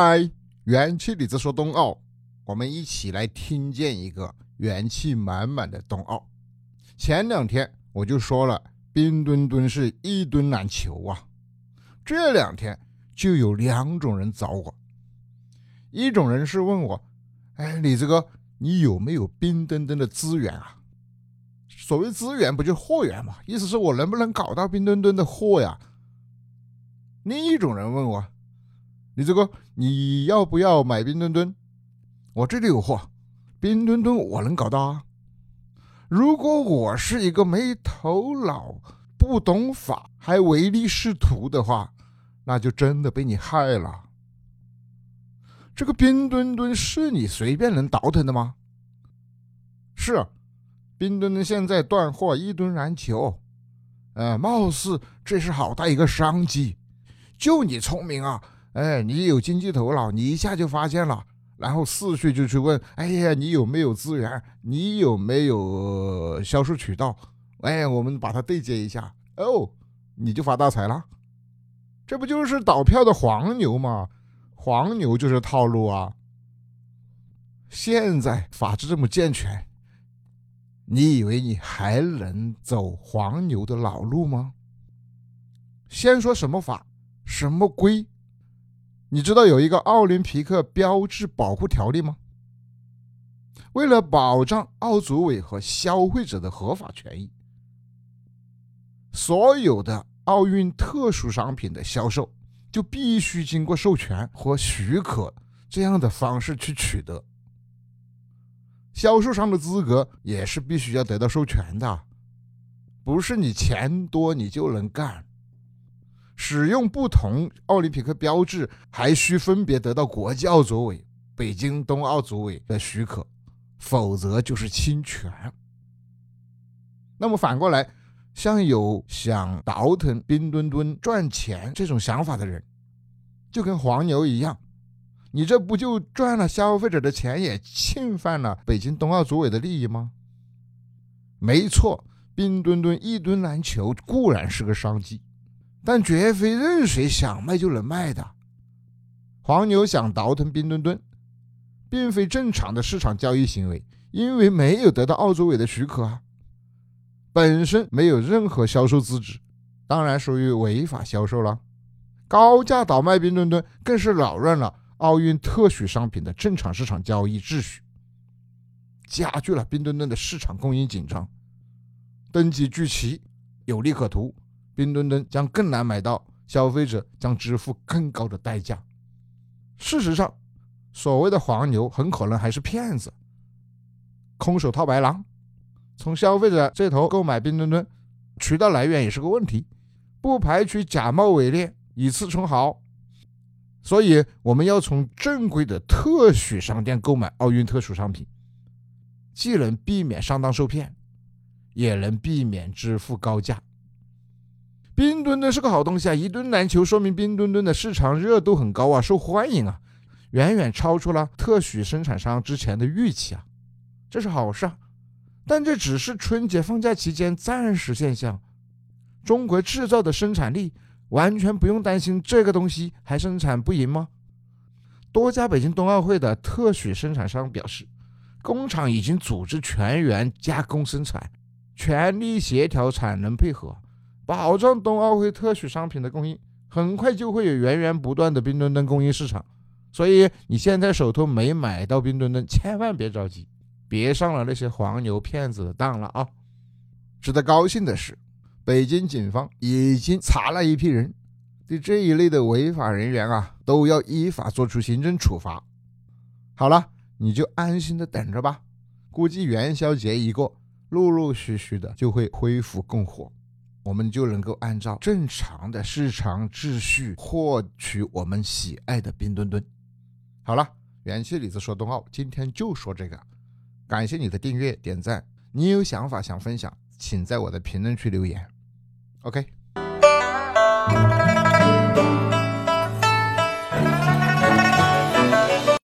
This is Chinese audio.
嗨，元气李子说冬奥，我们一起来听见一个元气满满的冬奥。前两天我就说了，冰墩墩是一墩难求啊。这两天就有两种人找我，一种人是问我，哎，李子哥，你有没有冰墩墩的资源啊？所谓资源，不就货源嘛？意思是我能不能搞到冰墩墩的货呀？另一种人问我。李子哥，你要不要买冰墩墩？我这里有货，冰墩墩我能搞到啊。如果我是一个没头脑、不懂法还唯利是图的话，那就真的被你害了。这个冰墩墩是你随便能倒腾的吗？是，冰墩墩现在断货，一吨燃球。呃，貌似这是好大一个商机，就你聪明啊！哎，你有经济头脑，你一下就发现了，然后四处就去问，哎呀，你有没有资源？你有没有销售渠道？哎，我们把它对接一下，哦，你就发大财了。这不就是倒票的黄牛吗？黄牛就是套路啊。现在法治这么健全，你以为你还能走黄牛的老路吗？先说什么法，什么规？你知道有一个奥林匹克标志保护条例吗？为了保障奥组委和消费者的合法权益，所有的奥运特殊商品的销售就必须经过授权和许可这样的方式去取得。销售商的资格也是必须要得到授权的，不是你钱多你就能干。使用不同奥林匹克标志，还需分别得到国际奥组委、北京冬奥组委的许可，否则就是侵权。那么反过来，像有想倒腾冰墩墩赚钱这种想法的人，就跟黄牛一样，你这不就赚了消费者的钱，也侵犯了北京冬奥组委的利益吗？没错，冰墩墩一墩难求，固然是个商机。但绝非任谁想卖就能卖的。黄牛想倒腾冰墩墩，并非正常的市场交易行为，因为没有得到奥组委的许可啊，本身没有任何销售资质，当然属于违法销售了。高价倒卖冰墩墩，更是扰乱了奥运特许商品的正常市场交易秩序，加剧了冰墩墩的市场供应紧张。登记聚齐，有利可图。冰墩墩将更难买到，消费者将支付更高的代价。事实上，所谓的黄牛很可能还是骗子，空手套白狼。从消费者这头购买冰墩墩，渠道来源也是个问题，不排除假冒伪劣，以次充好。所以，我们要从正规的特许商店购买奥运特殊商品，既能避免上当受骗，也能避免支付高价。冰墩墩是个好东西啊，一墩难求，说明冰墩墩的市场热度很高啊，受欢迎啊，远远超出了特许生产商之前的预期啊，这是好事啊。但这只是春节放假期间暂时现象，中国制造的生产力完全不用担心这个东西还生产不赢吗？多家北京冬奥会的特许生产商表示，工厂已经组织全员加工生产，全力协调产能配合。保障冬奥会特许商品的供应，很快就会有源源不断的冰墩墩供应市场。所以你现在手头没买到冰墩墩，千万别着急，别上了那些黄牛骗子的当了啊！值得高兴的是，北京警方已经查了一批人，对这一类的违法人员啊，都要依法作出行政处罚。好了，你就安心的等着吧，估计元宵节一过，陆陆续续的就会恢复供货。我们就能够按照正常的市场秩序获取我们喜爱的冰墩墩。好了，元气李子说冬奥，今天就说这个。感谢你的订阅点赞，你有想法想分享，请在我的评论区留言。OK。